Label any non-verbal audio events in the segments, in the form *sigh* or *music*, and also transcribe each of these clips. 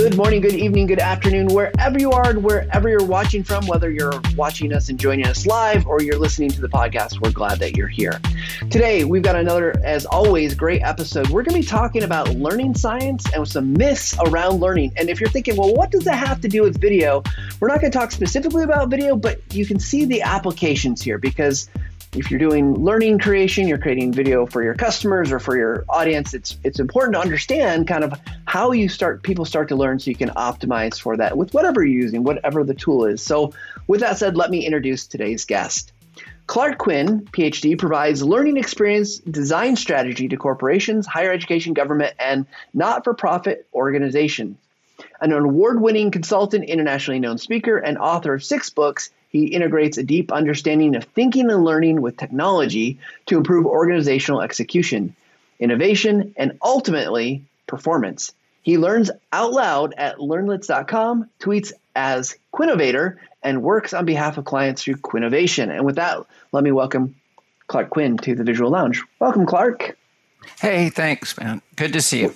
Good morning, good evening, good afternoon, wherever you are, and wherever you're watching from, whether you're watching us and joining us live or you're listening to the podcast, we're glad that you're here. Today, we've got another, as always, great episode. We're going to be talking about learning science and some myths around learning. And if you're thinking, well, what does that have to do with video? We're not going to talk specifically about video, but you can see the applications here because if you're doing learning creation, you're creating video for your customers or for your audience, it's it's important to understand kind of how you start people start to learn so you can optimize for that with whatever you're using, whatever the tool is. So with that said, let me introduce today's guest. Clark Quinn, PhD, provides learning experience design strategy to corporations, higher education, government, and not for profit organizations. An award winning consultant, internationally known speaker, and author of six books, he integrates a deep understanding of thinking and learning with technology to improve organizational execution, innovation, and ultimately performance. He learns out loud at learnlets.com, tweets as Quinnovator, and works on behalf of clients through Quinnovation. And with that, let me welcome Clark Quinn to the Visual Lounge. Welcome, Clark. Hey, thanks, man. Good to see you.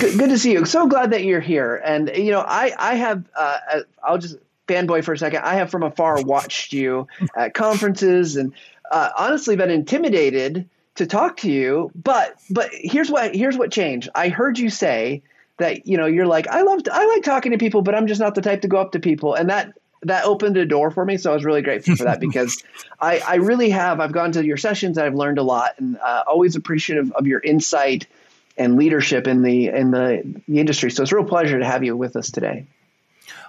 Good, good to see you. So glad that you're here. And you know, I I have uh, I'll just fanboy for a second. I have from afar watched you at conferences and uh, honestly been intimidated to talk to you. But but here's what here's what changed. I heard you say that you know you're like I love I like talking to people, but I'm just not the type to go up to people, and that that opened a door for me. So I was really grateful for that *laughs* because I, I really have. I've gone to your sessions. I've learned a lot, and uh, always appreciative of your insight and leadership in the in the, the industry. So it's a real pleasure to have you with us today.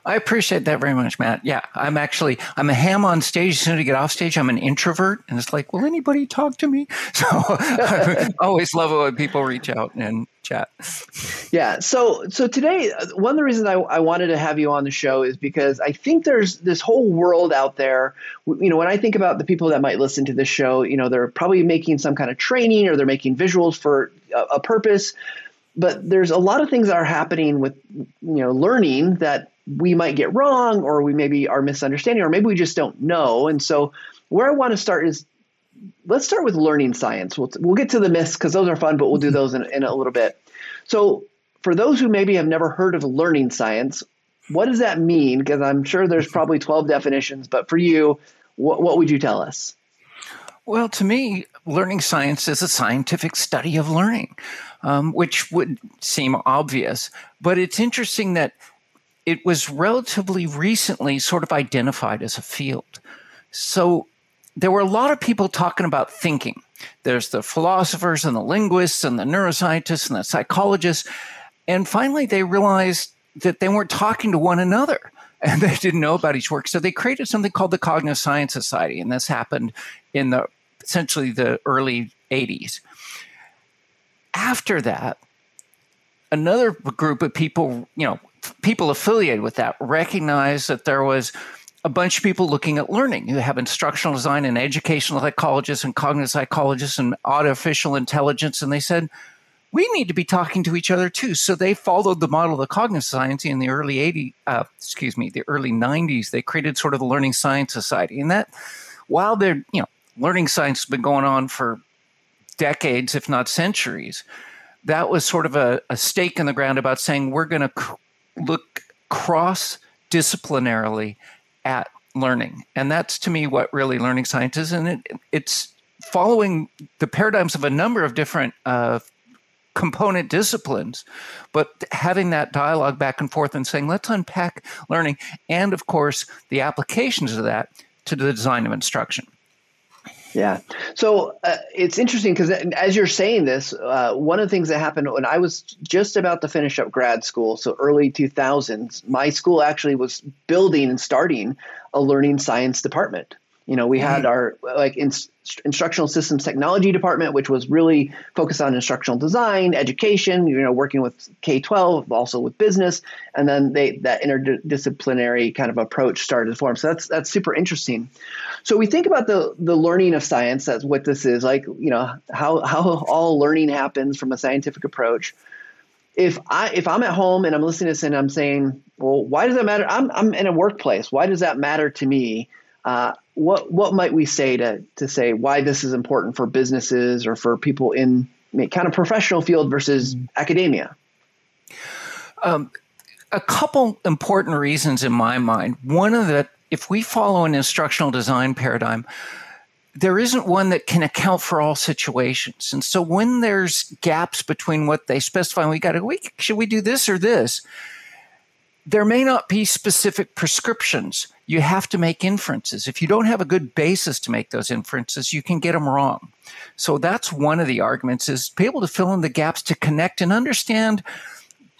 I appreciate that very much, Matt. Yeah, I'm actually I'm a ham on stage. As soon as I get off stage, I'm an introvert, and it's like, will anybody talk to me? *laughs* So *laughs* I always love it when people reach out and chat. Yeah. So so today, uh, one of the reasons I, I wanted to have you on the show is because I think there's this whole world out there. You know, when I think about the people that might listen to this show, you know, they're probably making some kind of training or they're making visuals for a, a purpose but there's a lot of things that are happening with you know learning that we might get wrong or we maybe are misunderstanding or maybe we just don't know. And so where i want to start is let's start with learning science. We'll, we'll get to the myths because those are fun but we'll do those in, in a little bit. So for those who maybe have never heard of learning science what does that mean? Because i'm sure there's probably 12 definitions but for you what, what would you tell us? Well, to me, learning science is a scientific study of learning, um, which would seem obvious. But it's interesting that it was relatively recently sort of identified as a field. So there were a lot of people talking about thinking. There's the philosophers and the linguists and the neuroscientists and the psychologists. And finally, they realized that they weren't talking to one another *laughs* and they didn't know about each work. So they created something called the Cognitive Science Society. And this happened in the essentially the early 80s. After that, another group of people, you know, people affiliated with that recognized that there was a bunch of people looking at learning who have instructional design and educational psychologists and cognitive psychologists and artificial intelligence. And they said, we need to be talking to each other too. So they followed the model of the cognitive science in the early 80s, uh, excuse me, the early 90s. They created sort of the Learning Science Society. And that, while they're, you know, learning science has been going on for decades, if not centuries, that was sort of a, a stake in the ground about saying we're going to look cross disciplinarily at learning. And that's to me what really learning science is. And it, it's following the paradigms of a number of different uh, component disciplines, but having that dialogue back and forth and saying, let's unpack learning. And of course, the applications of that to the design of instruction. Yeah. So uh, it's interesting because as you're saying this, uh, one of the things that happened when I was just about to finish up grad school, so early 2000s, my school actually was building and starting a learning science department. You know, we had our like in, instructional systems technology department, which was really focused on instructional design, education. You know, working with K twelve, also with business, and then they that interdisciplinary kind of approach started to form. So that's that's super interesting. So we think about the the learning of science. That's what this is like. You know, how how all learning happens from a scientific approach if I if I'm at home and I'm listening to this and I'm saying, well, why does that matter? I'm I'm in a workplace. Why does that matter to me? Uh, what what might we say to to say why this is important for businesses or for people in kind of professional field versus academia? Um, a couple important reasons in my mind. One of the, if we follow an instructional design paradigm, there isn't one that can account for all situations. And so when there's gaps between what they specify, we got to, we, should we do this or this? There may not be specific prescriptions. You have to make inferences. If you don't have a good basis to make those inferences, you can get them wrong. So that's one of the arguments is be able to fill in the gaps to connect and understand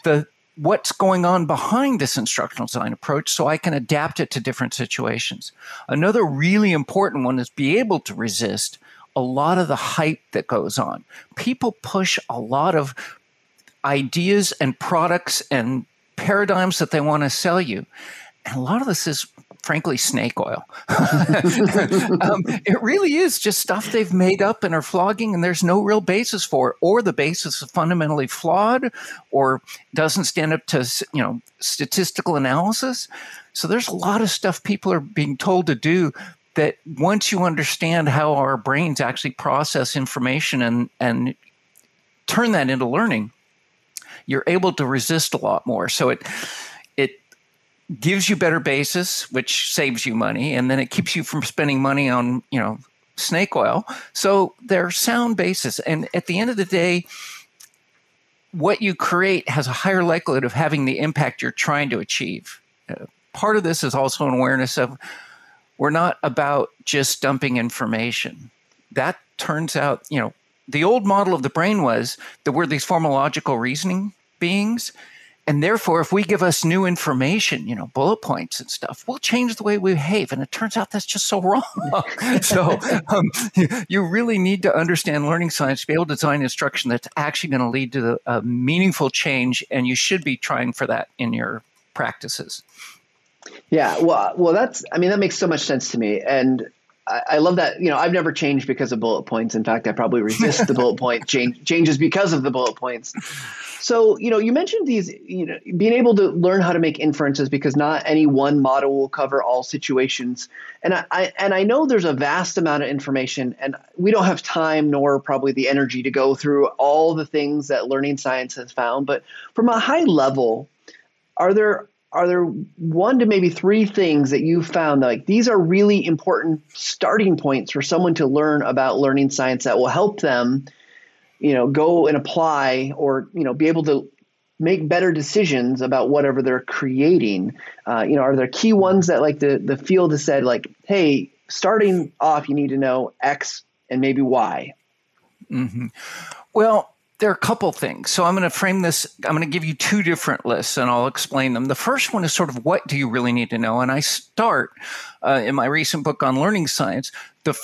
the what's going on behind this instructional design approach so I can adapt it to different situations. Another really important one is be able to resist a lot of the hype that goes on. People push a lot of ideas and products and paradigms that they want to sell you. And a lot of this is frankly snake oil. *laughs* um, it really is just stuff they've made up and are flogging, and there's no real basis for it, or the basis is fundamentally flawed, or doesn't stand up to you know statistical analysis. So there's a lot of stuff people are being told to do that once you understand how our brains actually process information and and turn that into learning, you're able to resist a lot more. So it gives you better basis, which saves you money, and then it keeps you from spending money on, you know, snake oil. So they're sound basis. And at the end of the day, what you create has a higher likelihood of having the impact you're trying to achieve. Uh, part of this is also an awareness of we're not about just dumping information. That turns out, you know, the old model of the brain was that we're these formological reasoning beings and therefore, if we give us new information, you know, bullet points and stuff, we'll change the way we behave. And it turns out that's just so wrong. *laughs* so um, you really need to understand learning science to be able to design instruction that's actually going to lead to a meaningful change. And you should be trying for that in your practices. Yeah, well, well, that's. I mean, that makes so much sense to me, and I, I, love that. You know, I've never changed because of bullet points. In fact, I probably resist the bullet point *laughs* change, changes because of the bullet points. So, you know, you mentioned these, you know, being able to learn how to make inferences because not any one model will cover all situations. And I, I and I know there's a vast amount of information, and we don't have time nor probably the energy to go through all the things that learning science has found. But from a high level, are there are there one to maybe three things that you found that like these are really important starting points for someone to learn about learning science that will help them you know go and apply or you know be able to make better decisions about whatever they're creating uh, you know are there key ones that like the the field has said like hey starting off you need to know x and maybe y mm-hmm. well there are a couple things. So I'm going to frame this. I'm going to give you two different lists, and I'll explain them. The first one is sort of what do you really need to know, and I start uh, in my recent book on learning science. The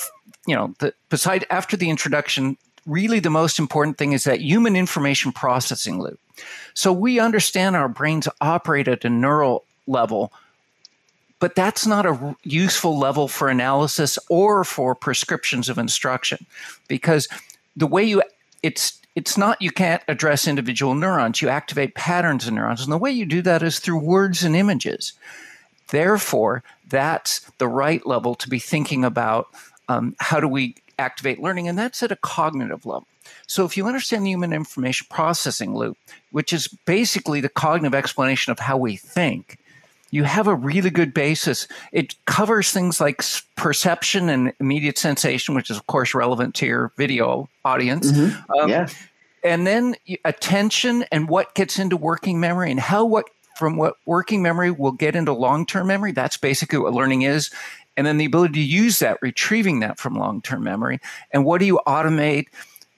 you know the beside after the introduction, really the most important thing is that human information processing loop. So we understand our brains operate at a neural level, but that's not a useful level for analysis or for prescriptions of instruction because the way you it's it's not you can't address individual neurons. You activate patterns in neurons. And the way you do that is through words and images. Therefore that's the right level to be thinking about um, how do we activate learning, and that's at a cognitive level. So, if you understand the human information processing loop, which is basically the cognitive explanation of how we think, you have a really good basis. It covers things like perception and immediate sensation, which is, of course, relevant to your video audience. Mm-hmm. Um, yeah. And then attention and what gets into working memory and how what from what working memory will get into long term memory. That's basically what learning is and then the ability to use that, retrieving that from long term memory. And what do you automate?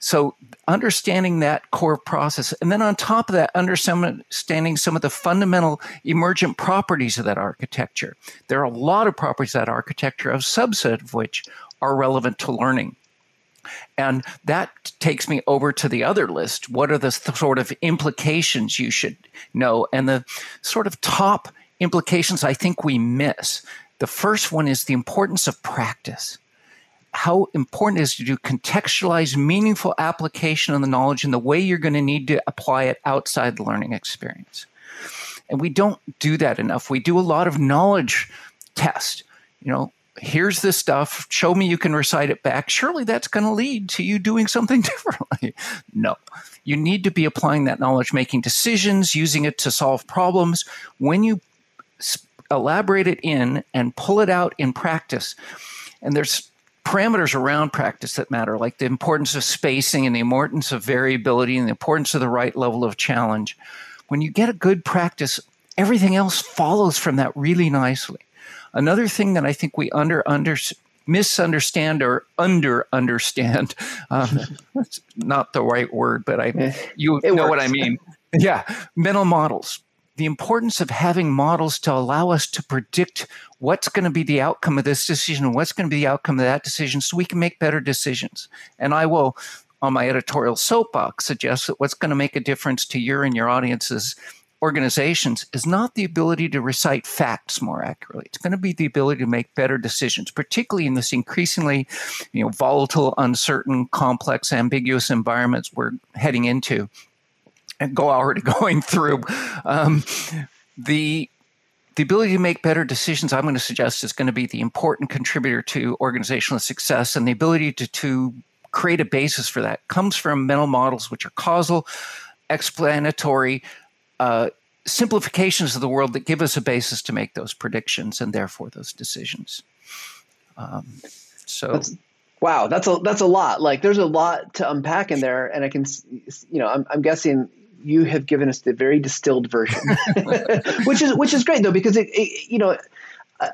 So, understanding that core process. And then on top of that, understanding some of the fundamental emergent properties of that architecture. There are a lot of properties of that architecture, a subset of which are relevant to learning. And that takes me over to the other list. What are the th- sort of implications you should know? And the sort of top implications I think we miss. The first one is the importance of practice. How important it is to do contextualize meaningful application of the knowledge in the way you're going to need to apply it outside the learning experience. And we don't do that enough. We do a lot of knowledge test. You know, here's this stuff, show me you can recite it back. Surely that's going to lead to you doing something *laughs* differently. no. You need to be applying that knowledge, making decisions, using it to solve problems. When you elaborate it in and pull it out in practice, and there's parameters around practice that matter, like the importance of spacing and the importance of variability and the importance of the right level of challenge. When you get a good practice, everything else follows from that really nicely. Another thing that I think we under under misunderstand or under understand *laughs* um, that's *laughs* not the right word, but I you it know works. what I mean. Yeah, mental models. The importance of having models to allow us to predict what's going to be the outcome of this decision and what's going to be the outcome of that decision so we can make better decisions. And I will, on my editorial soapbox, suggest that what's going to make a difference to your and your audience's organizations is not the ability to recite facts more accurately. It's going to be the ability to make better decisions, particularly in this increasingly, you know, volatile, uncertain, complex, ambiguous environments we're heading into go already *laughs* going through. Um, the the ability to make better decisions, I'm going to suggest, is going to be the important contributor to organizational success, and the ability to, to create a basis for that comes from mental models, which are causal, explanatory, uh, simplifications of the world that give us a basis to make those predictions and therefore those decisions. Um, so. That's, wow, that's a that's a lot. Like, there's a lot to unpack in there, and I can, you know, I'm, I'm guessing you have given us the very distilled version, *laughs* which is which is great though because it, it you know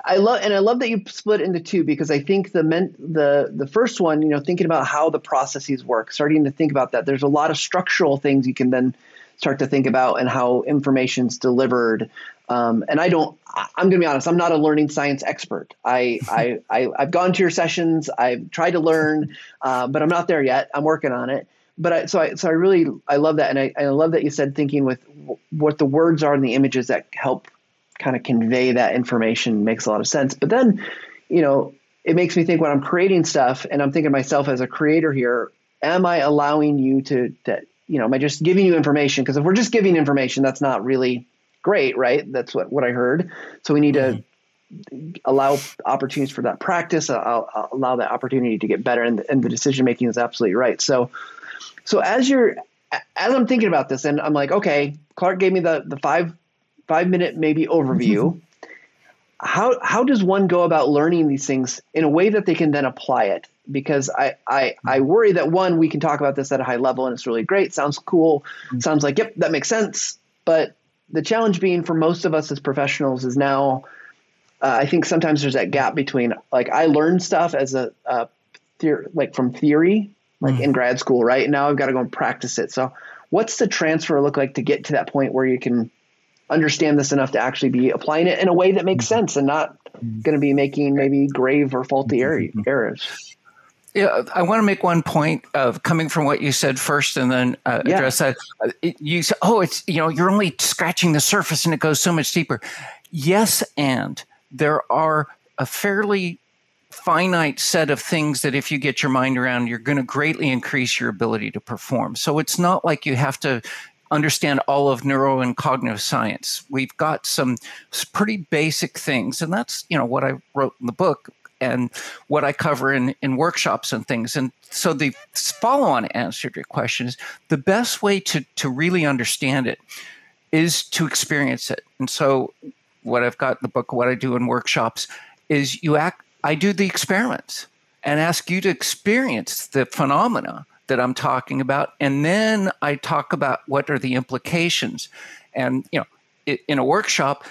I love and I love that you split into two because I think the men, the the first one, you know, thinking about how the processes work, starting to think about that. There's a lot of structural things you can then start to think about and how information's delivered. Um, and I don't. I'm going to be honest. I'm not a learning science expert. I, I, *laughs* I have gone to your sessions. I've tried to learn, uh, but I'm not there yet. I'm working on it. But I, so I so I really I love that, and I, I love that you said thinking with w- what the words are and the images that help kind of convey that information makes a lot of sense. But then, you know, it makes me think when I'm creating stuff, and I'm thinking myself as a creator here. Am I allowing you to, to you know, am I just giving you information? Because if we're just giving information, that's not really great, right? That's what, what I heard. So we need mm-hmm. to allow opportunities for that practice, I'll, allow that opportunity to get better. And the, and the decision making is absolutely right. So, so as you're, as I'm thinking about this and I'm like, okay, Clark gave me the, the five, five minute maybe overview. *laughs* how, how does one go about learning these things in a way that they can then apply it? because I, I I worry that one we can talk about this at a high level and it's really great, sounds cool, mm-hmm. sounds like yep that makes sense. But the challenge being for most of us as professionals is now uh, I think sometimes there's that gap between like I learned stuff as a, a theory, like from theory like mm-hmm. in grad school right now I've got to go and practice it. So what's the transfer look like to get to that point where you can understand this enough to actually be applying it in a way that makes mm-hmm. sense and not mm-hmm. going to be making maybe grave or faulty mm-hmm. errors. Yeah, I want to make one point of coming from what you said first, and then uh, yeah. address that. Uh, you said, "Oh, it's you know, you're only scratching the surface, and it goes so much deeper." Yes, and there are a fairly finite set of things that if you get your mind around, you're going to greatly increase your ability to perform. So it's not like you have to understand all of neuro and cognitive science. We've got some pretty basic things, and that's you know what I wrote in the book and what I cover in, in workshops and things. And so the follow on answer to your question is the best way to, to really understand it is to experience it. And so what I've got in the book, what I do in workshops is you act, I do the experiments and ask you to experience the phenomena that I'm talking about. And then I talk about what are the implications. And, you know, in a workshop,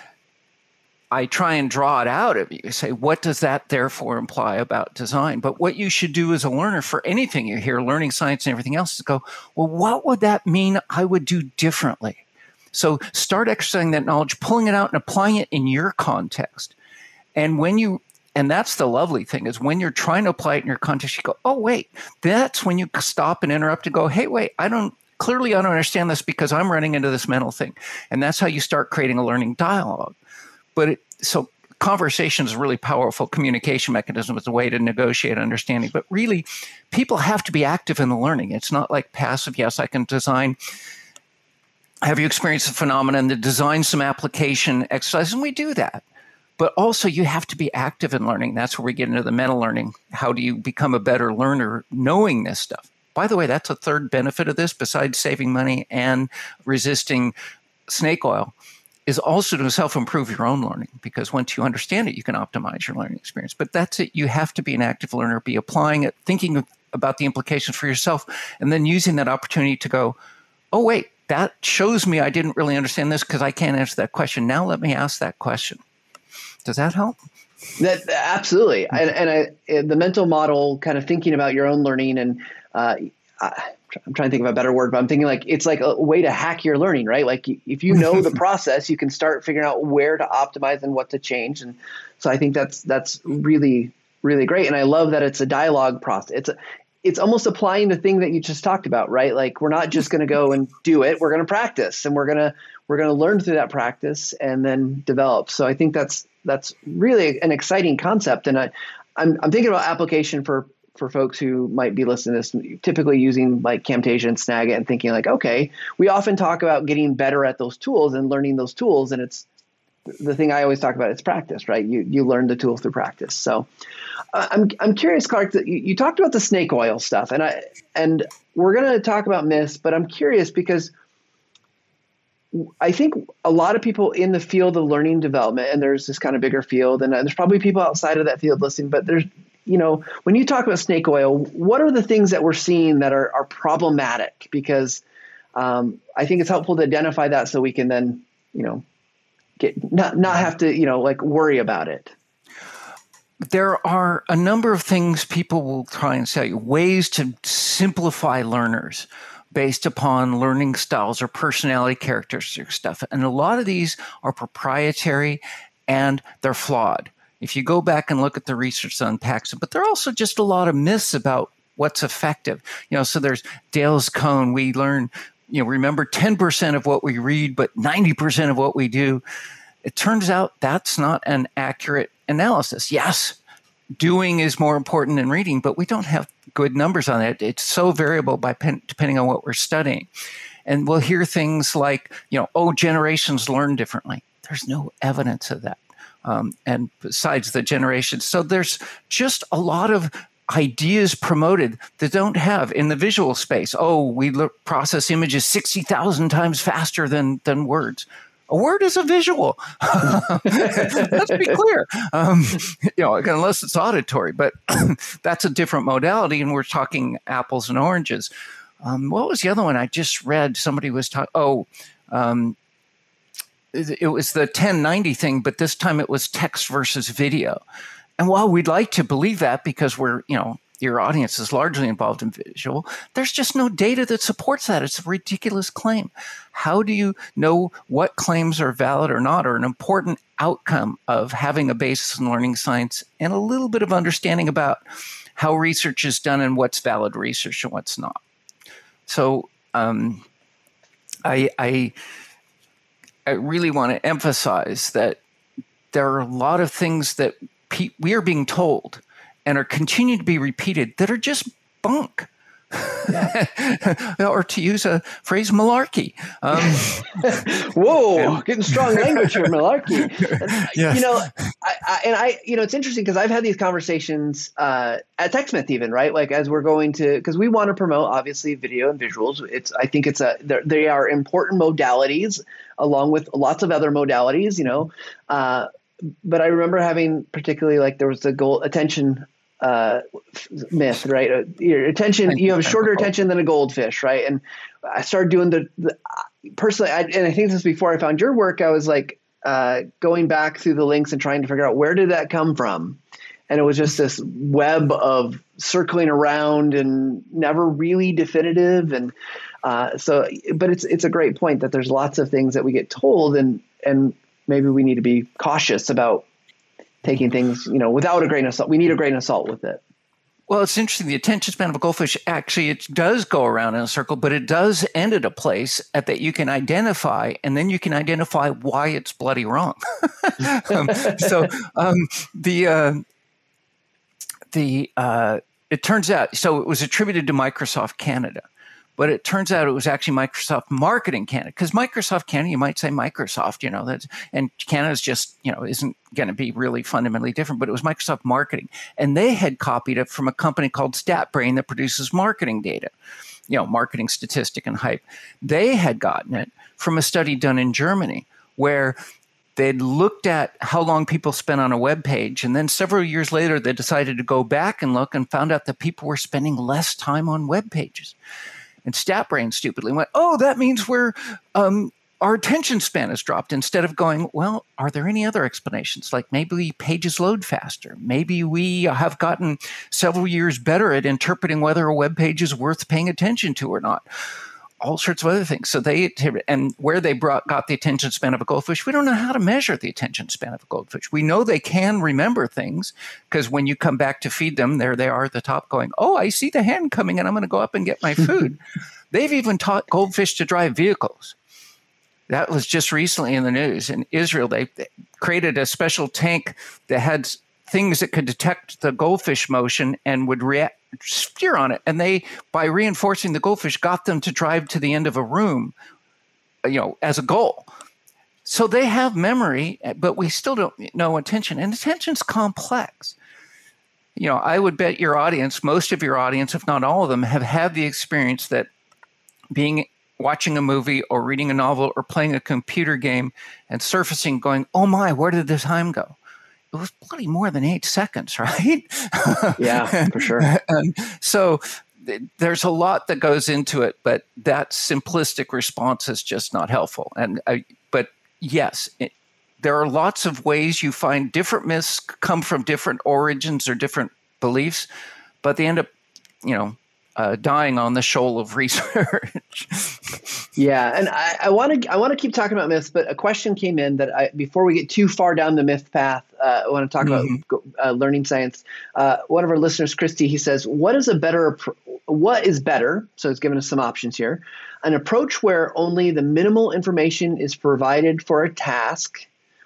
I try and draw it out of you. Say, what does that therefore imply about design? But what you should do as a learner for anything you hear, learning science and everything else, is go, well, what would that mean I would do differently? So start exercising that knowledge, pulling it out and applying it in your context. And when you, and that's the lovely thing is when you're trying to apply it in your context, you go, oh, wait, that's when you stop and interrupt and go, hey, wait, I don't, clearly I don't understand this because I'm running into this mental thing. And that's how you start creating a learning dialogue. But it, so conversation is a really powerful communication mechanism. It's a way to negotiate understanding. But really, people have to be active in the learning. It's not like passive. Yes, I can design. Have you experienced the phenomenon to design some application exercise? And we do that. But also you have to be active in learning. That's where we get into the meta learning. How do you become a better learner knowing this stuff? By the way, that's a third benefit of this, besides saving money and resisting snake oil, is also to self improve your own learning because once you understand it, you can optimize your learning experience. But that's it. You have to be an active learner, be applying it, thinking about the implications for yourself, and then using that opportunity to go, oh, wait, that shows me I didn't really understand this because I can't answer that question. Now let me ask that question. Does that help? That absolutely, and, and I, the mental model, kind of thinking about your own learning, and uh, I, I'm trying to think of a better word, but I'm thinking like it's like a way to hack your learning, right? Like if you know the *laughs* process, you can start figuring out where to optimize and what to change. And so I think that's that's really really great. And I love that it's a dialogue process. It's a it's almost applying the thing that you just talked about, right? Like we're not just going to go and do it. We're going to practice, and we're gonna we're going to learn through that practice and then develop. So I think that's that's really an exciting concept, and I, I'm I'm thinking about application for for folks who might be listening to this, typically using like Camtasia and Snagit and thinking like, okay, we often talk about getting better at those tools and learning those tools, and it's the thing I always talk about. It's practice, right? You you learn the tool through practice. So uh, I'm I'm curious, Clark. That you, you talked about the snake oil stuff, and I and we're going to talk about myths, but I'm curious because I think a lot of people in the field of learning development, and there's this kind of bigger field, and there's probably people outside of that field listening, but there's, you know, when you talk about snake oil, what are the things that we're seeing that are, are problematic? Because um, I think it's helpful to identify that so we can then, you know, get not not have to, you know, like worry about it. There are a number of things people will try and say, ways to simplify learners based upon learning styles or personality characteristics stuff. And a lot of these are proprietary and they're flawed. If you go back and look at the research that unpacks it, but there are also just a lot of myths about what's effective. You know, so there's Dale's cone. We learn, you know, remember 10% of what we read, but 90% of what we do. It turns out that's not an accurate analysis. Yes, doing is more important than reading, but we don't have good numbers on it. It's so variable by pen, depending on what we're studying. And we'll hear things like, you know, oh, generations learn differently. There's no evidence of that. Um, and besides the generations, so there's just a lot of ideas promoted that don't have in the visual space. Oh, we look, process images 60,000 times faster than, than words a word is a visual. *laughs* Let's be clear. Um, you know, unless it's auditory, but *clears throat* that's a different modality, and we're talking apples and oranges. Um, what was the other one I just read? Somebody was talking. Oh, um, it was the 1090 thing, but this time it was text versus video. And while we'd like to believe that because we're, you know, your audience is largely involved in visual, there's just no data that supports that. It's a ridiculous claim. How do you know what claims are valid or not, or an important outcome of having a basis in learning science and a little bit of understanding about how research is done and what's valid research and what's not? So, um, I, I, I really want to emphasize that there are a lot of things that we are being told and are continuing to be repeated that are just bunk. *laughs* or to use a phrase, malarkey. Um, *laughs* Whoa, and, getting strong *laughs* language here, malarkey. yes. You know, I, I, and I, you know, it's interesting because I've had these conversations uh, at TechSmith, even right, like as we're going to, because we want to promote obviously video and visuals. It's, I think it's a, they are important modalities along with lots of other modalities. You know, uh, but I remember having particularly like there was the goal attention uh, myth, right? Uh, your attention, you have shorter attention than a goldfish, right? And I started doing the, the personally, I, and I think this before I found your work, I was like uh, going back through the links and trying to figure out where did that come from, and it was just this web of circling around and never really definitive, and uh, so. But it's it's a great point that there's lots of things that we get told, and and maybe we need to be cautious about taking things, you know, without a grain of salt. We need a grain of salt with it. Well, it's interesting. The attention span of a goldfish actually it does go around in a circle, but it does end at a place at that you can identify, and then you can identify why it's bloody wrong. *laughs* um, so um, the uh, the uh, it turns out so it was attributed to Microsoft Canada, but it turns out it was actually Microsoft Marketing Canada because Microsoft Canada, you might say Microsoft, you know, that's, and Canada's just, you know, isn't going to be really fundamentally different, but it was Microsoft Marketing. And they had copied it from a company called StatBrain that produces marketing data, you know, marketing statistic and hype. They had gotten it from a study done in Germany where they'd looked at how long people spent on a web page and then several years later they decided to go back and look and found out that people were spending less time on web pages and statbrain stupidly went oh that means we're um, our attention span has dropped instead of going well are there any other explanations? Like maybe pages load faster. Maybe we have gotten several years better at interpreting whether a web page is worth paying attention to or not all sorts of other things. So they and where they brought got the attention span of a goldfish, we don't know how to measure the attention span of a goldfish. We know they can remember things because when you come back to feed them, there they are at the top going, "Oh, I see the hen coming, and I'm going to go up and get my food." *laughs* They've even taught goldfish to drive vehicles. That was just recently in the news. In Israel, they created a special tank that had things that could detect the goldfish motion and would react steer on it. And they, by reinforcing the goldfish, got them to drive to the end of a room, uh, you know, as a goal. So they have memory, eh, but we still don't know attention. And attention's complex. You know, I would bet your audience, most of your audience, if not all of them, have had the experience that being watching a movie or reading a novel or playing a computer game and surfacing going, oh my, where did the time go? It was bloody more than eight seconds, *laughs* right? yeah, for sure. *laughs* and um, so there's a lot that goes into it, but that simplistic response is just not helpful. And I, but yes, it, there are lots of ways you find different myths come from different origins or different beliefs, but they end up, you know, uh, dying on the shoal of research. *laughs* yeah, and I want to I want to keep talking about myths, but a question came in that I, before we get too far down the myth path, uh, I want to talk mm-hmm. about uh, learning science. Uh, one of our listeners, Christy, he says, "What is a better? What is better?" So he's given us some options here. An approach where only the minimal information is provided for a task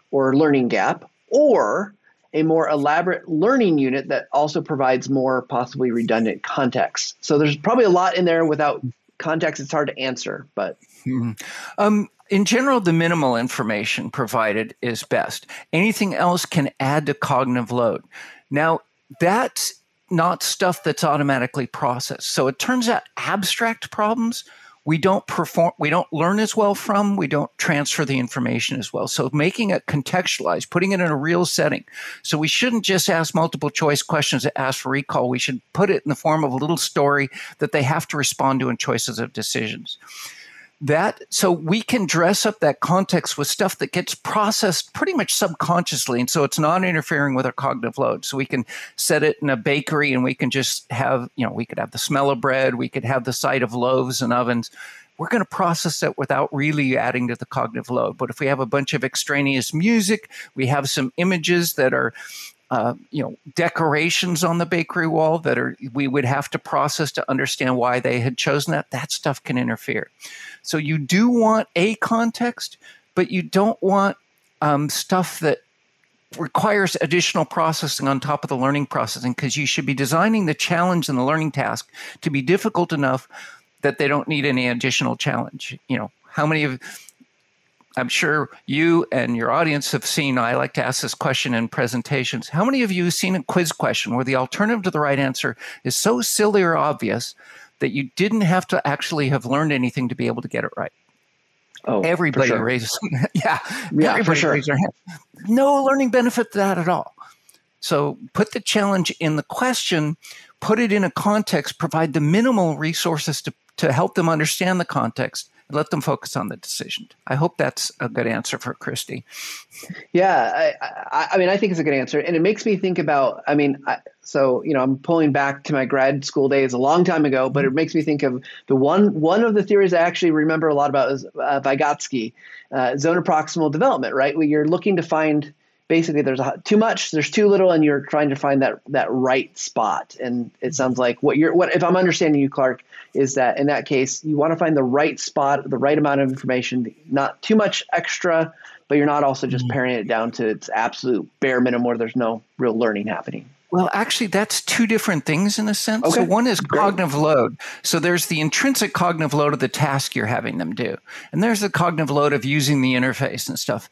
or learning gap, or a more elaborate learning unit that also provides more possibly redundant context. So there's probably a lot in there without context. It's hard to answer, but. Mm-hmm. Um, in general, the minimal information provided is best. Anything else can add to cognitive load. Now, that's not stuff that's automatically processed. So it turns out abstract problems we don't perform we don't learn as well from we don't transfer the information as well. So making it contextualized putting it in a real setting. So we shouldn't just ask multiple choice questions that ask for recall. We should put it in the form of a little story that they have to respond to in choices of decisions that. So we can dress up that context with stuff that gets processed pretty much subconsciously. And so it's not interfering with our cognitive load. So we can set it in a bakery and we can just have you know we could have the smell of bread. We could have the sight of loaves and ovens. We're going to process it without really adding to the cognitive load. But if we have a bunch of extraneous music we have some images that are uh, you know decorations on the bakery wall that are we would have to process to understand why they had chosen that that stuff can interfere so you do want a context, but you don't want um, stuff that requires additional processing on top of the learning processing because you should be designing the challenge and the learning task to be difficult enough that they don't need any additional challenge. You know, how many of I'm sure you and your audience have seen, I like to ask this question in presentations. How many of you have seen a quiz question where the alternative to the right answer is so silly or obvious that you didn't have to actually have learned anything to be able to get it right. Oh, everybody sure. raises, *laughs* yeah, yeah, everybody for sure. raises their hand. No learning benefit to that at all. So put the challenge in the question, put it in a context, provide the minimal resources to, to help them understand the context, let them focus on the decision. I hope that's a good answer for Christy. Yeah, I, I, I mean, I think it's a good answer, and it makes me think about. I mean, I, so you know, I'm pulling back to my grad school days a long time ago, but it makes me think of the one one of the theories I actually remember a lot about is uh, Vygotsky, uh, zone of proximal development. Right, where you're looking to find basically there's a, too much, there's too little, and you're trying to find that that right spot. And it sounds like what you're what if I'm understanding you, Clark, is that in that case you want to find the right spot, the right amount of information, not too much extra, but you're not also just mm-hmm. paring it down to its absolute bare minimum where there's no real learning happening. Well, actually, that's two different things in a sense. Okay. So, one is Great. cognitive load. So, there's the intrinsic cognitive load of the task you're having them do, and there's the cognitive load of using the interface and stuff.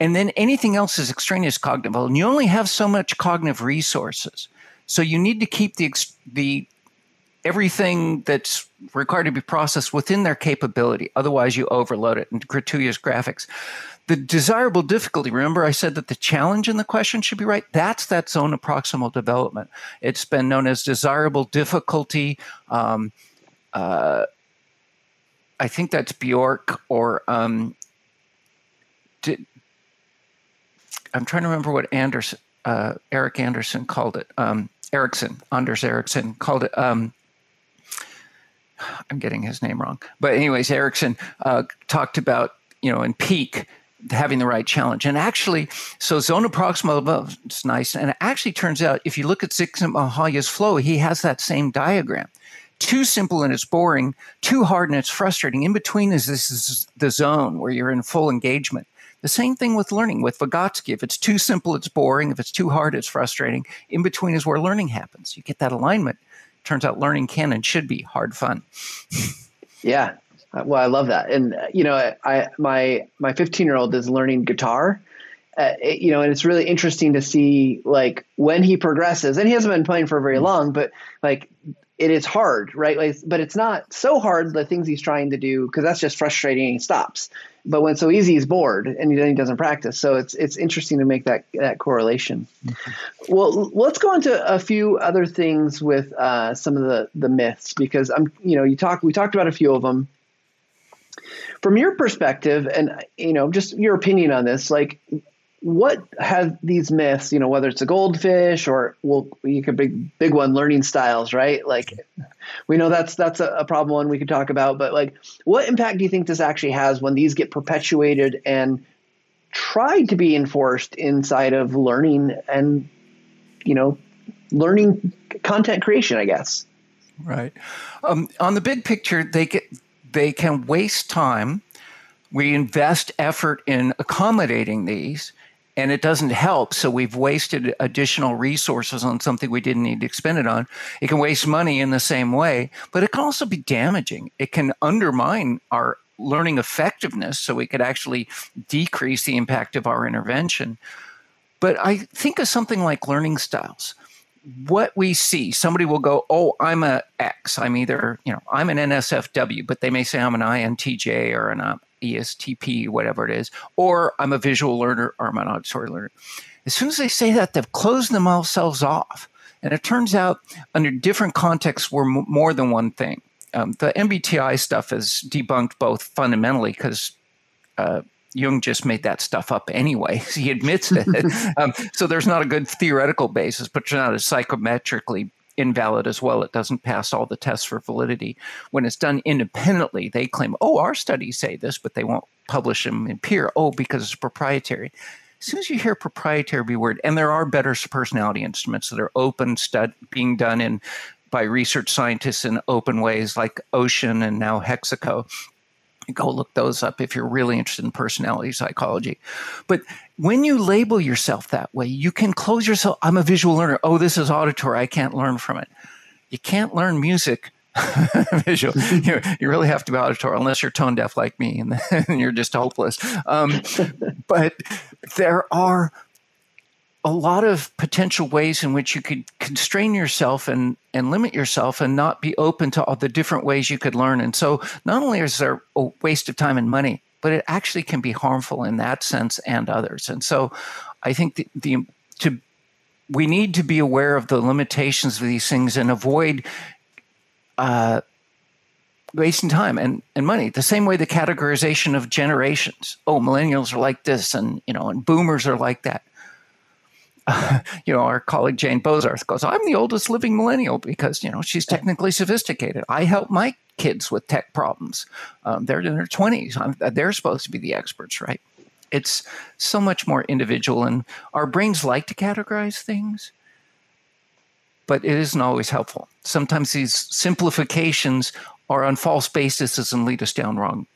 And then anything else is extraneous cognitive load. And you only have so much cognitive resources. So, you need to keep the, the everything that's required to be processed within their capability. Otherwise, you overload it and gratuitous graphics. The desirable difficulty, remember I said that the challenge in the question should be right? That's that zone of proximal development. It's been known as desirable difficulty. Um, uh, I think that's Bjork or um, I'm trying to remember what Anderson, uh, Eric Anderson called it. Um, Ericsson, Anders Ericsson called it. Um, I'm getting his name wrong, but anyways, Ericsson uh, talked about you know in peak having the right challenge, and actually, so zone of proximal is nice, and it actually turns out if you look at Csikszentmihalyi's flow, he has that same diagram. Too simple and it's boring. Too hard and it's frustrating. In between is this is the zone where you're in full engagement. The same thing with learning with Vygotsky. If it's too simple, it's boring. If it's too hard, it's frustrating. In between is where learning happens. You get that alignment. Turns out learning can and should be hard fun. *laughs* yeah. Uh, well, I love that. And, uh, you know, I, my, my 15 year old is learning guitar. Uh, it, you know, and it's really interesting to see like when he progresses, and he hasn't been playing for very mm. long, but like it is hard, right? Like, but it's not so hard the things he's trying to do because that's just frustrating and he stops. But when it's so easy, he's bored and then he doesn't practice. So it's it's interesting to make that that correlation. Mm-hmm. Well, let's go into a few other things with uh, some of the the myths because I'm you know you talk we talked about a few of them. From your perspective, and you know, just your opinion on this, like what have these myths, you know, whether it's a goldfish or well, you could big big one, learning styles, right? Like we know that's that's a, a problem one we could talk about, but like what impact do you think this actually has when these get perpetuated and tried to be enforced inside of learning and you know, learning content creation, I guess. Right. Um, on the big picture, they get they can waste time. We invest effort in accommodating these and it doesn't help. So we've wasted additional resources on something we didn't need to expend it on. It can waste money in the same way, but it can also be damaging. It can undermine our learning effectiveness so we could actually decrease the impact of our intervention. But I think of something like learning styles. What we see, somebody will go, Oh, I'm a X. I'm either, you know, I'm an NSFW, but they may say I'm an INTJ or an ESTP, whatever it is, or I'm a visual learner or I'm an auditory learner. As soon as they say that, they've closed themselves off. And it turns out, under different contexts, we're m- more than one thing. Um, the MBTI stuff is debunked both fundamentally because uh, Jung just made that stuff up anyway. *laughs* he admits it. *laughs* um, so there's not a good theoretical basis, but it's not a psychometrically invalid as well. It doesn't pass all the tests for validity. When it's done independently, they claim, oh, our studies say this, but they won't publish them in peer. Oh, because it's proprietary. As soon as you hear proprietary be word, and there are better personality instruments that are open, stud, being done in by research scientists in open ways like Ocean and now Hexaco go look those up if you're really interested in personality psychology. But when you label yourself that way, you can close yourself. I'm a visual learner. Oh, this is auditory. I can't learn from it. You can't learn music *laughs* visual. *laughs* you, you, really have to be auditory unless you're tone deaf like me, and *laughs* then you're just hopeless. Um, but there are a lot of potential ways in which you could constrain yourself and, and limit yourself and not be open to all the different ways you could learn. And so not only is there a waste of time and money, but it actually can be harmful in that sense and others. And so I think the, the to we need to be aware of the limitations of these things and avoid uh, wasting time and, and money. The same way the categorization of generations. Oh, millennials are like this, and you know, and boomers are like that uh, *laughs* you know, our colleague Jane Bozarth goes, I'm the oldest living millennial because, you know, she's technically sophisticated. I help my kids with tech problems. Um, they're in their 20s. I'm, they're supposed to be the experts, right? It's so much more individual, and our brains like to categorize things, but it isn't always helpful. Sometimes these simplifications are on false bases and lead us down wrong,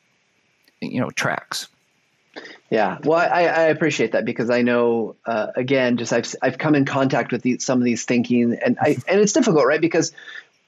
you know, tracks. Yeah, well, I, I appreciate that because I know, uh, again, just I've I've come in contact with these, some of these thinking, and I *laughs* and it's difficult, right? Because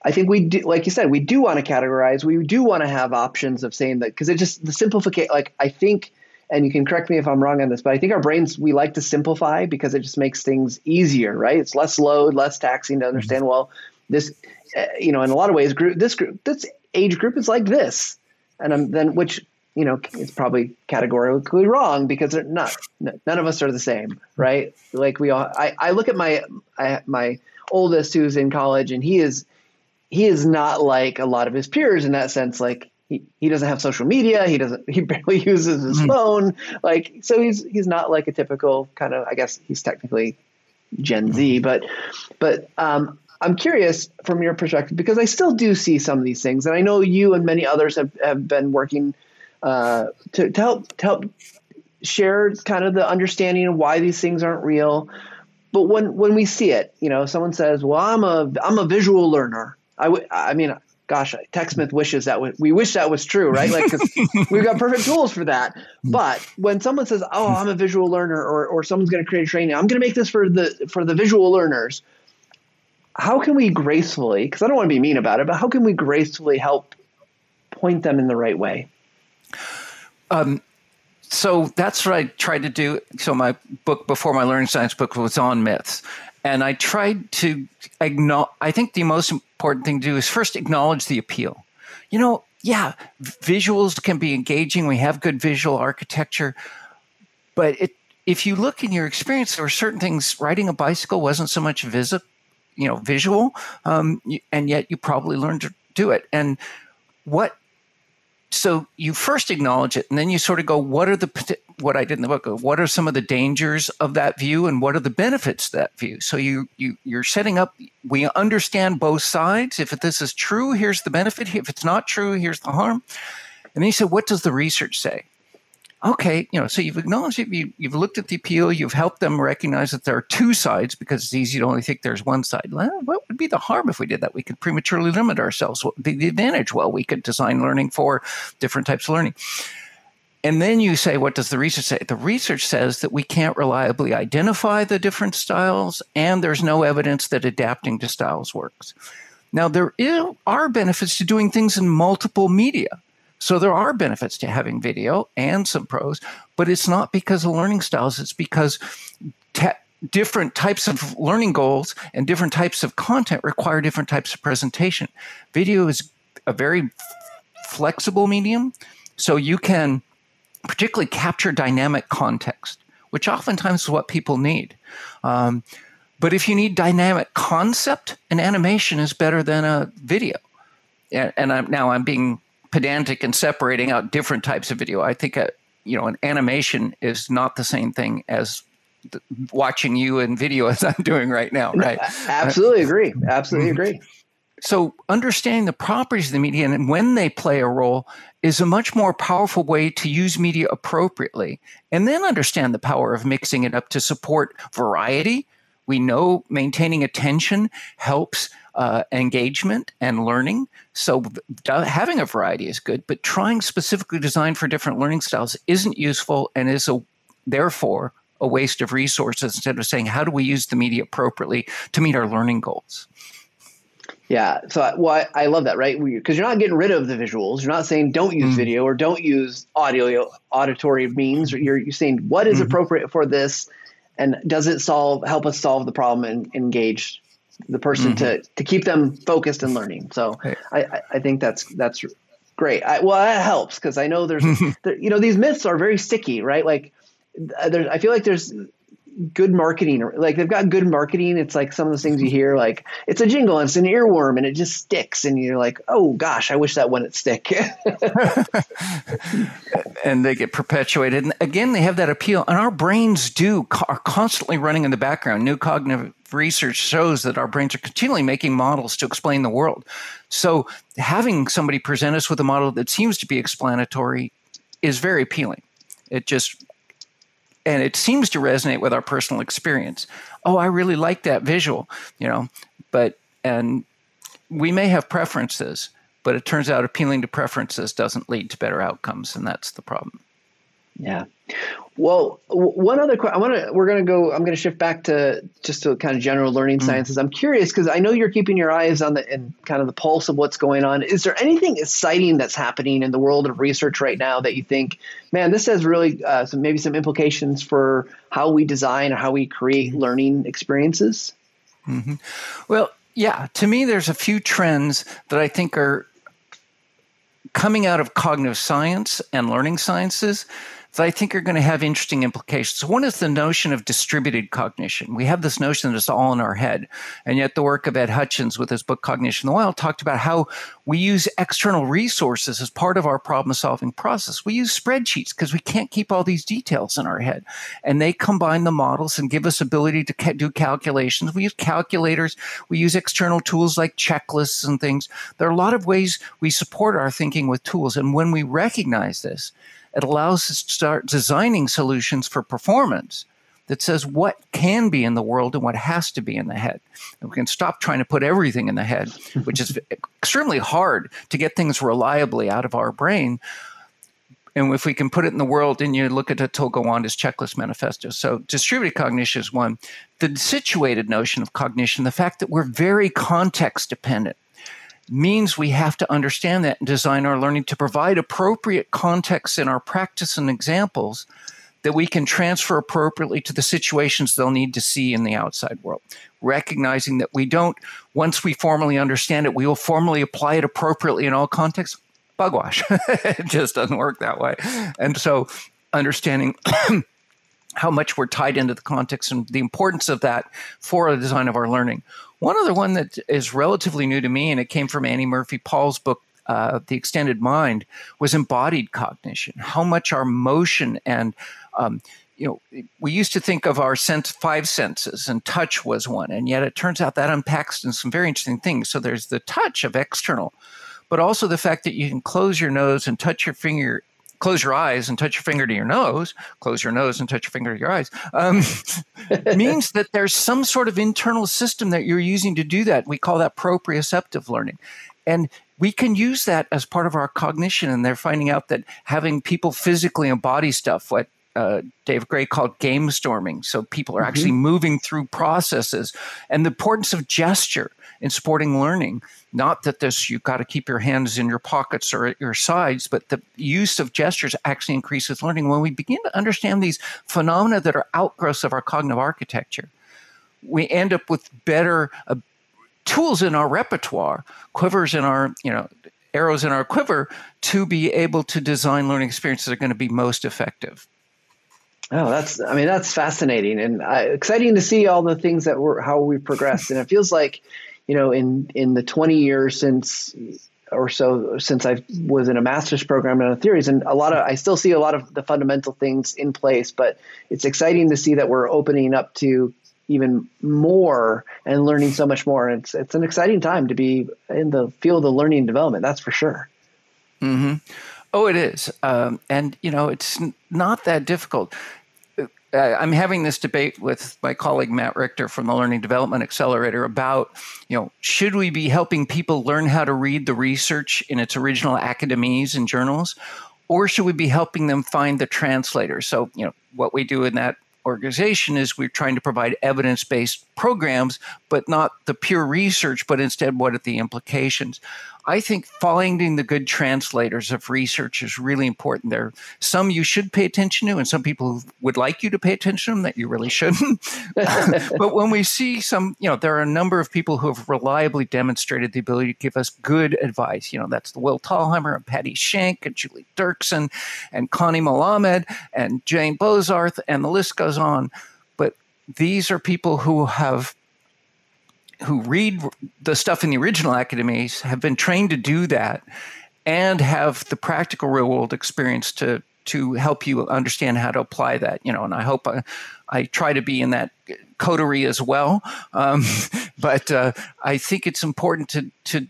I think we do, like you said, we do want to categorize. We do want to have options of saying that because it just the simplification. Like I think, and you can correct me if I'm wrong on this, but I think our brains we like to simplify because it just makes things easier, right? It's less load, less taxing to understand. Mm-hmm. Well, this, uh, you know, in a lot of ways, group this group this age group is like this, and um, then which you know, it's probably categorically wrong because they're not. None of us are the same, right? Like we all. I, I look at my I, my oldest who's in college, and he is he is not like a lot of his peers in that sense. Like he, he doesn't have social media. He doesn't. He *laughs* barely uses his mm-hmm. phone. Like so, he's he's not like a typical kind of. I guess he's technically Gen Z, but but um, I'm curious from your perspective because I still do see some of these things, and I know you and many others have, have been working uh, to, to help to help share kind of the understanding of why these things aren't real. But when when we see it, you know, someone says, "Well, I'm a I'm a visual learner." I, w- I mean, gosh, TechSmith wishes that w- we wish that was true, right? Like, *laughs* we've got perfect tools for that. But when someone says, "Oh, I'm a visual learner," or or someone's going to create a training, I'm going to make this for the for the visual learners. How can we gracefully? Because I don't want to be mean about it, but how can we gracefully help point them in the right way? Um, so that's what I tried to do. So my book before my learning science book was on myths, and I tried to acknowledge. I think the most important thing to do is first acknowledge the appeal. You know, yeah, visuals can be engaging. We have good visual architecture, but it, if you look in your experience, there were certain things. Riding a bicycle wasn't so much visit, you know, visual, um, and yet you probably learned to do it. And what so you first acknowledge it and then you sort of go what are the what i did in the book what are some of the dangers of that view and what are the benefits of that view? So you, you you're setting up we understand both sides. If this is true here's the benefit. If it's not true here's the harm. And then you said what does the research say okay, you know, so you've acknowledged it, you, have looked at the appeal, you've helped them recognize that there are two sides because it's easy to only think there's one side. Well, what would be the harm if we did that? We could prematurely limit ourselves. What would be the advantage? Well, we could design learning for different types of learning. And then you say, what does the research say? The research says that we can't reliably identify the different styles, and there's no evidence that adapting to styles works. Now, there are benefits to doing things in multiple media. So there are benefits to having video and some pros, but it's not because of learning styles. It's because te- different types of learning goals and different types of content require different types of presentation. Video is a very flexible medium, so you can particularly capture dynamic context, which oftentimes is what people need. Um, but if you need dynamic concept, an animation is better than a video. And, and I'm, now I'm being pedantic and separating out different types of video. I think a, you know an animation is not the same thing as watching you in video *laughs* as I'm doing right now. *laughs* Right? Absolutely agree. Absolutely mm-hmm. agree. So understanding the properties of the media and when they play a role is a much more powerful way to use media appropriately. And then understand the power of mixing it up to support variety. We know maintaining attention helps uh, engagement and learning. So having a variety is good, but trying specifically designed for different learning styles isn't useful and is a therefore a waste of resources instead of saying how do we use the media appropriately to meet our learning goals. Yeah, so well, I, I love that, right? Because you're not getting rid of the visuals. You're not saying don't use mm. video or don't use audio auditory means. You're, you're saying what is mm-hmm. appropriate for this, and does it solve help us solve the problem and engage the person mm-hmm. to to keep them focused and learning. So I, I think that's that's great. I, well, that helps because I know there's *laughs* there, you know these myths are very sticky, right? Like there's I feel like there's good marketing like they've got good marketing. It's like some of those things you hear like it's a jingle it's an earworm and it just sticks and you're like oh gosh i wish that wouldn't stick. *laughs* And they get perpetuated. And again they have that appeal and our brains do are constantly running in the background. New cognitive research shows that our brains are continually making models to explain the world. So having somebody present us with a model that seems to be explanatory is very appealing. It just and it seems to resonate with our personal experience. Oh, I really like that visual, you know, but and we may have preferences, but it turns out appealing to preferences doesn't lead to better outcomes, and that's the problem. Yeah. Well, one other question. I want to. We're going to go. I'm going to shift back to just to kind of general learning mm. sciences. I'm curious because I know you're keeping your eyes on the and kind of the pulse of what's going on. Is there anything exciting that's happening in the world of research right now that you think, man, this has really uh, some maybe some implications for how we design or how we create mm-hmm. learning experiences? Mm-hmm. Well, yeah. To me, there's a few trends that I think are coming out of cognitive science and learning sciences that I think are going to have interesting implications. One is the notion of distributed cognition. We have this notion that it's all in our head. And yet, the work of Ed Hutchins with his book Cognition in the Wild talked about how we use external resources as part of our problem solving process. We use spreadsheets because we can't keep all these details in our head. And they combine the models and give us ability to ca- do calculations. We use calculators. We use external tools like checklists and things. There are a lot of ways we support our thinking with tools. And when we recognize this, it allows us to start designing solutions for performance that says what can be in the world and what has to be in the head. And we can stop trying to put everything in the head, which is *laughs* extremely hard to get things reliably out of our brain. And if we can put it in the world, and you look at Atul Gawande's checklist manifesto. So distributed cognition is one. The situated notion of cognition, the fact that we're very context dependent means we have to understand that and design our learning to provide appropriate context in our practice and examples that we can transfer appropriately to the situations they'll need to see in the outside world. Recognizing that we don't, once we formally understand it, we will formally apply it appropriately in all contexts. Bugwash. *laughs* it just doesn't work that way. And so understanding *clears throat* how much we're tied into the context and the importance of that for the design of our learning. One other one that is relatively new to me, and it came from Annie Murphy Paul's book, uh, The Extended Mind, was embodied cognition. How much our motion and um, you know, we used to think of our sense, five senses, and touch was one, and yet it turns out that unpacks in some very interesting things. So there's the touch of external, but also the fact that you can close your nose and touch your finger close your eyes and touch your finger to your nose, close your nose and touch your finger to your eyes, um, *laughs* means that there's some sort of internal system that you're using to do that. We call that proprioceptive learning. And we can use that as part of our cognition. And they're finding out that having people physically embody stuff, what uh, Dave Gray called game storming. So people are mm-hmm. actually moving through processes and the importance of gesture in supporting learning. Not that this, you've got to keep your hands in your pockets or at your sides, but the use of gestures actually increases learning. When we begin to understand these phenomena that are outgrowths of our cognitive architecture, we end up with better uh, tools in our repertoire, quivers in our, you know, arrows in our quiver to be able to design learning experiences that are going to be most effective. Oh, that's I mean that's fascinating and uh, exciting to see all the things that were how we progressed and it feels like you know, in in the 20 years since or so since I was in a master's program in theories, and a lot of I still see a lot of the fundamental things in place. But it's exciting to see that we're opening up to even more and learning so much more. It's it's an exciting time to be in the field of learning and development. That's for sure. Hmm. Oh, it is, um, and you know, it's not that difficult uh, I'm having this debate with my colleague Matt Richter from the Learning Development Accelerator about, you know, should we be helping people learn how to read the research in its original academies and journals, or should we be helping them find the translator? So, you know, what we do in that organization is we're trying to provide evidence-based programs, but not the pure research, but instead what are the implications. I think finding the good translators of research is really important. There are some you should pay attention to, and some people would like you to pay attention to them that you really shouldn't. *laughs* but when we see some, you know, there are a number of people who have reliably demonstrated the ability to give us good advice. You know, that's the Will Thalheimer and Patty Shank and Julie Dirksen and Connie Melamed and Jane Bozarth, and the list goes on. But these are people who have who read the stuff in the original academies have been trained to do that and have the practical real world experience to to help you understand how to apply that you know and i hope i, I try to be in that coterie as well. Um, *laughs* but uh, i think it's important to to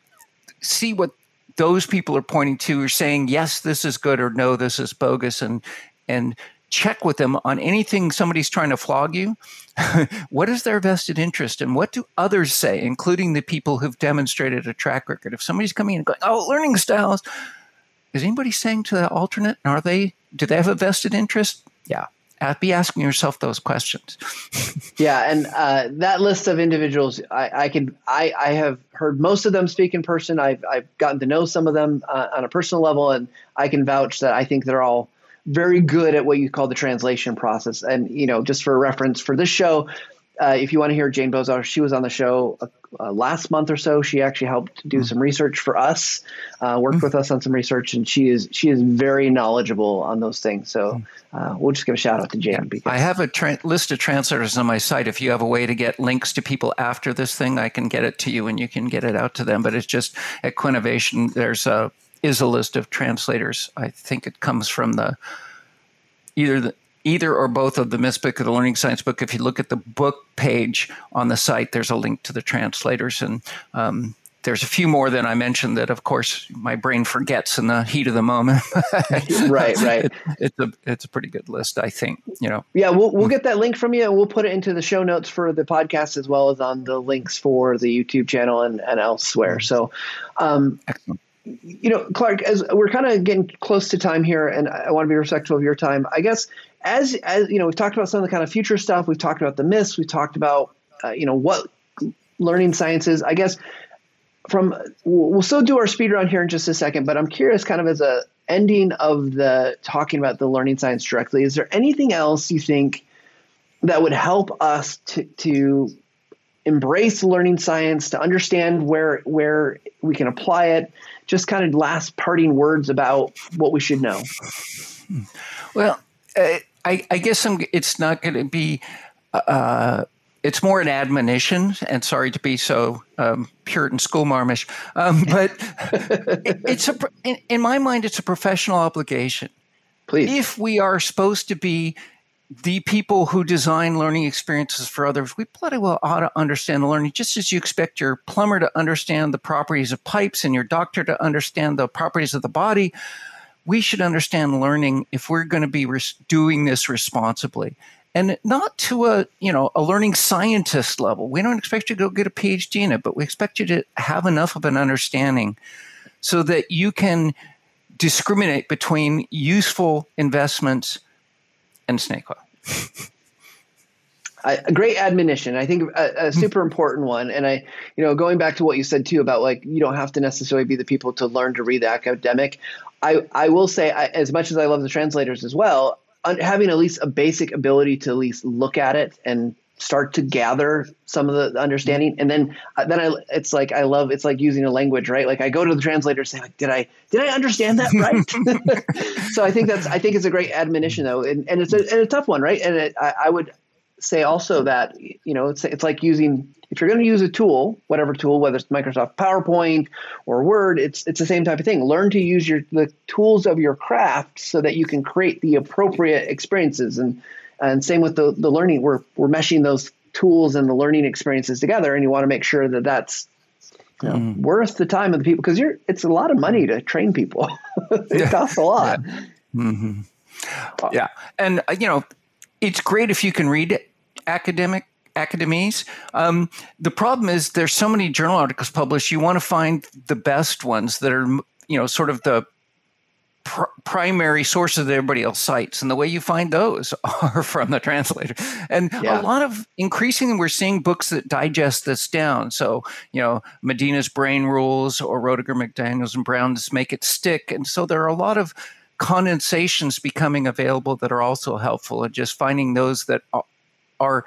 see what those people are pointing to or saying yes this is good or no this is bogus and and check with them on anything somebody's trying to flog you. *laughs* what is their vested interest and what do others say, including the people who've demonstrated a track record? If somebody's coming in and going, oh, learning styles, is anybody saying to the alternate, are they do they have a vested interest? Yeah. Be asking yourself those questions. *laughs* yeah, and uh, that list of individuals, I, I can, I, I have heard most of them speak in person. I've, I've gotten to know some of them uh, on a personal level, and I can vouch that I think they're all very good at what you call the translation process. And you know, just for reference for this show, uh, if you want to hear Jane Bozarth, she was on the show uh, uh, last month or so. She actually helped do mm-hmm. some research for us, uh, worked mm-hmm. with us on some research, and she is she is very knowledgeable on those things. So mm-hmm. uh, we'll just give a shout out to Jane. Yeah. Because I have a tra- list of translators on my site. If you have a way to get links to people after this thing, I can get it to you and you can get it out to them. But it's just at Quinnovation, there's a is a list of translators. I think it comes from the either the either or both of the Myths book or the Learning Science book. If you look at the book page on the site, there's a link to the translators. And um, there's a few more than I mentioned that, of course, my brain forgets in the heat of the moment. *laughs* right, right. It, it's a it's a pretty good list, I think. You know. Yeah, we'll we'll get that link from you, and we'll put it into the show notes for the podcast as well as on the links for the YouTube channel and, and elsewhere. So, um, excellent you know, Clark, as we're kind of getting close to time here, and I want to be respectful of your time. I guess as as you know, we've talked about some of the kind of future stuff. We've talked about the myths. We've talked about uh, you know what learning science is. I guess from we'll still do our speed run here in just a second, but I'm curious, kind of as a ending of the talking about the learning science directly. Is there anything else you think that would help us to to embrace learning science, to understand where where we can apply it? Just kind of last parting words about what we should know. Well, uh, I, I, guess I'm, it's not going to be. Uh, it's more an admonition, and sorry to be so um, Puritan schoolmarmish, um, *laughs* but it, it's a in, in my mind, it's a professional obligation. Please, if we are supposed to be the people who design learning experiences for others, we bloody well ought to understand the learning, just as you expect your plumber to understand the properties of pipes and your doctor to understand the properties of the body. We should understand learning if we're going to be res- doing this responsibly. And not to a you know a learning scientist level. We don't expect you to go get a phd in it but we expect you to have enough of an understanding so that you can discriminate between useful investments and snake oil *laughs* a great admonition. I think a, a, super important one. And I, you know, going back to what you said too about like you don't have to necessarily be the people to learn to read the academic. I, I will say, I, as much as I love the translators as well, having at least a basic ability to at least look at it and start to gather some of the understanding. And then uh, then I it's like I love it's like using a language right? Like I go to the translator and say like did I did I understand that right? *laughs* *laughs* So I think that's I think it's a great admonition though. And, and it's a, and a tough one right? And it, I, I would say also that you know it's it's like using if you're going to use a tool, whatever tool, whether it's Microsoft PowerPoint or Word, it's it's the same type of thing. Learn to use your the tools of your craft so that you can create the appropriate experiences. And and same with the the learning, we're we're meshing those tools and the learning experiences together, and you want to make sure that that's you know, mm. worth the time of the people because you're it's a lot of money to train people. *laughs* it yeah. costs a lot. Yeah. Mm-hmm. yeah, and uh, you know it's great if you can read academic academies. Um, the problem is there's so many journal articles published. You want to find the best ones that are, you know, sort of the pr- primary sources that everybody else cites, and the way you find those *laughs* are from the translator. And yeah. a lot of increasingly, we're seeing books that digest this down. So you know, Medina's Brain Rules or Roediger, McDaniels, and Brown's make it stick. And so there are a lot of condensations becoming available that are also helpful, and just finding those that are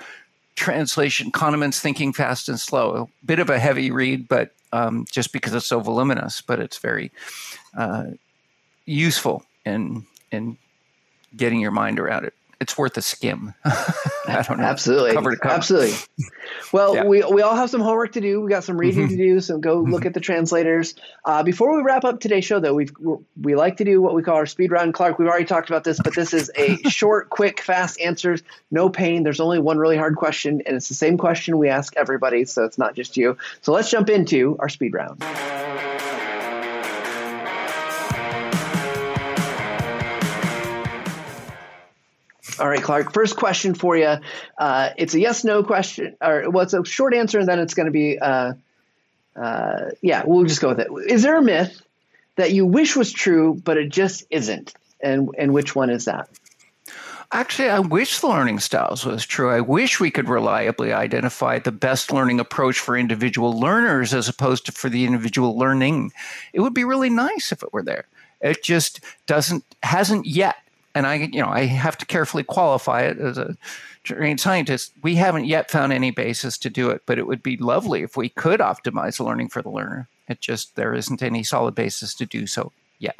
translation Kahneman's Thinking Fast and Slow. A bit of a heavy read, but um, just because it's so voluminous, but it's very uh, useful in in getting your mind around it it's worth a skim. *laughs* I don't know. Absolutely. Cover to cover. Absolutely. Well, yeah. we, we all have some homework to do. We got some reading to do. So go look at the translators. Uh, before we wrap up today's show, though, we we like to do what we call our speed round. Clark, we've already talked about this, but this is a *laughs* short, quick, fast answers. No pain. There's only one really hard question, and it's the same question we ask everybody. So it's not just you. So let's jump into our speed round. All right, Clark. First question for you. Uh, it's a yes no question, or well, it's a short answer, and then it's going to be, uh, uh, yeah, we'll just go with it. Is there a myth that you wish was true, but it just isn't? and and which one is that? Actually, I wish the learning styles was true. I wish we could reliably identify the best learning approach for individual learners as opposed to for the individual learning. It would be really nice if it were there. It just doesn't hasn't yet. And I you know, I have to carefully qualify it as a trained scientist. We haven't yet found any basis to do it, but it would be lovely if we could optimize learning for the learner. It just there isn't any solid basis to do so yet.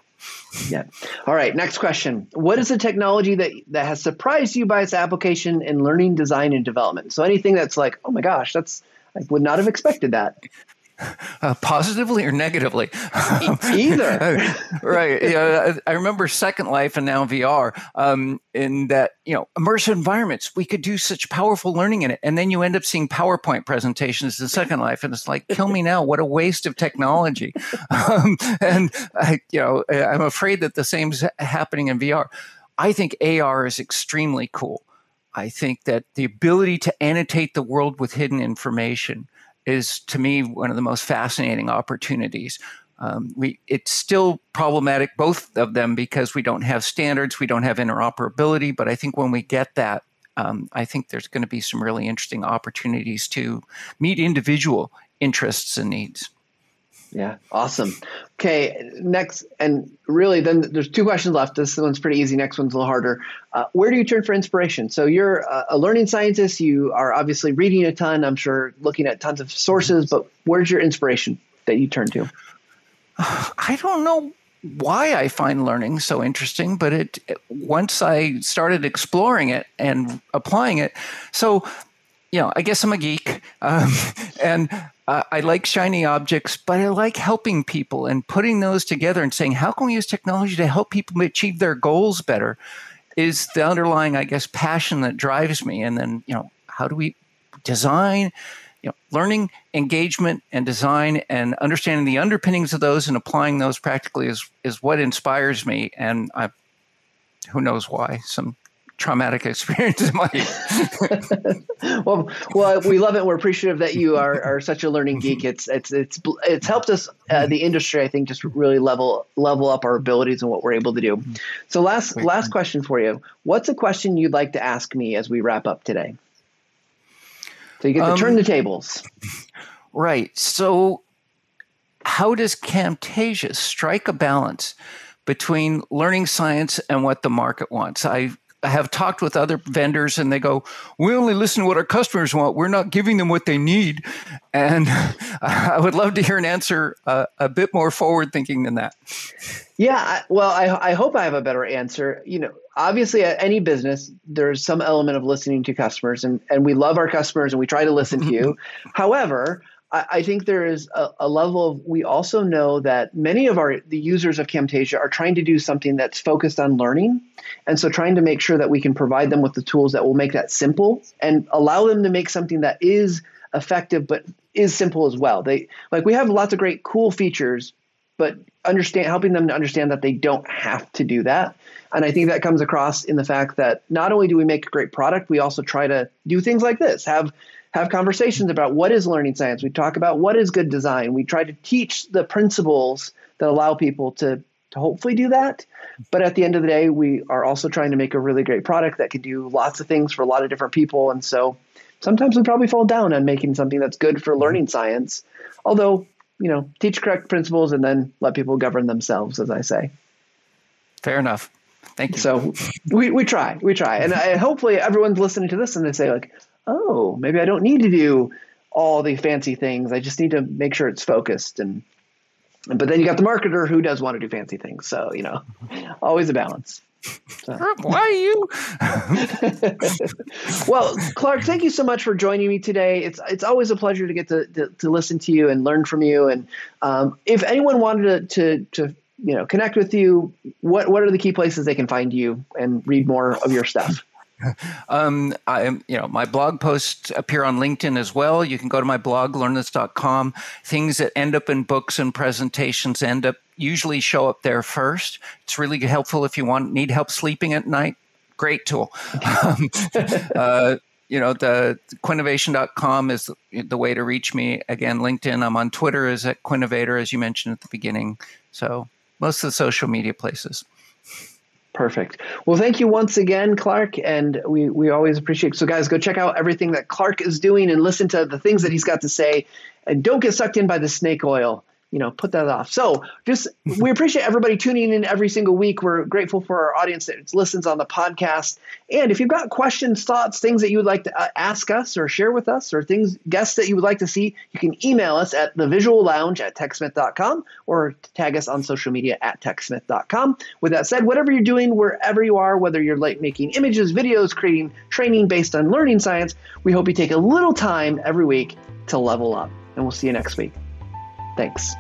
Yeah. All right. Next question. What is the technology that that has surprised you by its application in learning, design, and development? So anything that's like, oh my gosh, that's I would not have expected that. *laughs* Uh, positively or negatively? Either. *laughs* right. Yeah. I remember Second Life and now VR. Um, in that you know immersive environments, we could do such powerful learning in it, and then you end up seeing PowerPoint presentations in Second Life, and it's like, kill me now! What a waste of technology. *laughs* Um, and I, you know, I'm afraid that the same is happening in VR. I think AR is extremely cool. I think that the ability to annotate the world with hidden information is to me one of the most fascinating opportunities. Um, we it's still problematic both of them because we don't have standards, we don't have interoperability. But I think when we get that, um, I think there's going to be some really interesting opportunities to meet individual interests and needs. Yeah, awesome. Okay, next, and really, then there's two questions left. This one's pretty easy. Next one's a little harder. Uh, where do you turn for inspiration? So you're a, learning scientist. You are obviously reading a ton. I'm sure looking at tons of sources. But where's your inspiration that you turn to? *sighs* I don't know why I find learning so interesting, but it once I started exploring it and applying it. So, you know, I guess I'm a geek, um, *laughs* and uh, I like shiny objects, but I like helping people and putting those together and saying, how can we use technology to help people achieve their goals better? Is the underlying, I guess, passion that drives me. And then, you know, how do we design, you know, learning, engagement, and design, and understanding the underpinnings of those and applying those practically is is what inspires me. And I, who knows why? Some traumatic *laughs* experience in my *laughs* well well we love it. We're appreciative that you are, are such a learning geek. It's it's it's it's helped us uh, the industry i think just really level level up our abilities and what we're able to do. So last last question for you. What's a question you'd like to ask me as we wrap up today? So you get to um, turn the tables. *laughs* right. So how does camtasia strike a balance between learning science and what the market wants. I have talked with other vendors and they go, we only listen to what our customers want. We're not giving them what they need. And *laughs* I would love to hear an answer uh, a bit more forward thinking than that. Yeah, well, I, I hope I have a better answer. You know, obviously at any business, there's some element of listening to customers and, and we love our customers and we try to listen to you. *laughs* However, I, think there is a, a, level of we also know that many of our the users of Camtasia are trying to do something that's focused on learning, and so trying to make sure that we can provide them with the tools that will make that simple and allow them to make something that is effective but is simple as well. They like we have lots of great cool features, but understand helping them to understand that they don't have to do that. And I think that comes across in the fact that not only do we make a great product, we also try to do things like this, have have conversations about what is learning science. We talk about what is good design. We try to teach the principles that allow people to, to hopefully do that. But at the end of the day, we are also trying to make a really great product that can do lots of things for a lot of different people. And so sometimes we probably fall down on making something that's good for mm-hmm. learning science. Although, you know, teach correct principles and then let people govern themselves, as I say. Fair enough. Thank you. So we, we try, we try. And I, hopefully everyone's listening to this and they say like, oh, maybe I don't need to do all the fancy things. I just need to make sure it's focused and but then you got the marketer who does want to do fancy things. So, you know, always a balance. So. Why are you? *laughs* well, Clark, thank you so much for joining me today. It's it's always a pleasure to get to, to, to listen to you and learn from you. And um, if anyone wanted to, to, to you know connect with you, what what are the key places they can find you and read more of your stuff? *laughs* um, I am, you know, my blog posts appear on LinkedIn as well. You can go to my blog, learnlets.com. Things that end up in books and presentations end up usually show up there first. It's really helpful if you want need help sleeping at night. Great tool. *laughs* um, *laughs* uh, you know, the quinnovation.com is the way to reach me. Again, LinkedIn. I'm on Twitter as at Quinnovator, as you mentioned at the beginning. So most of the social media places. Perfect. Well, thank you once again, Clark, and we, we always appreciate. So, guys, go check out everything that Clark is doing and listen to the things that he's got to say, and don't get sucked in by the snake oil you know, put that off. So just we appreciate everybody tuning in every single week. We're grateful for our audience that listens on the podcast. And if you've got questions, thoughts, things that you would like to uh, ask us or share with us, or things guests that you would like to see, you can email us at the visual lounge at techsmith.com or tag us on social media at techsmith.com. With that said, whatever you're doing, wherever you are, whether you're like making images, videos, creating training based on learning science, we hope you take a little time every week to level up. And we'll see you next week. Thanks.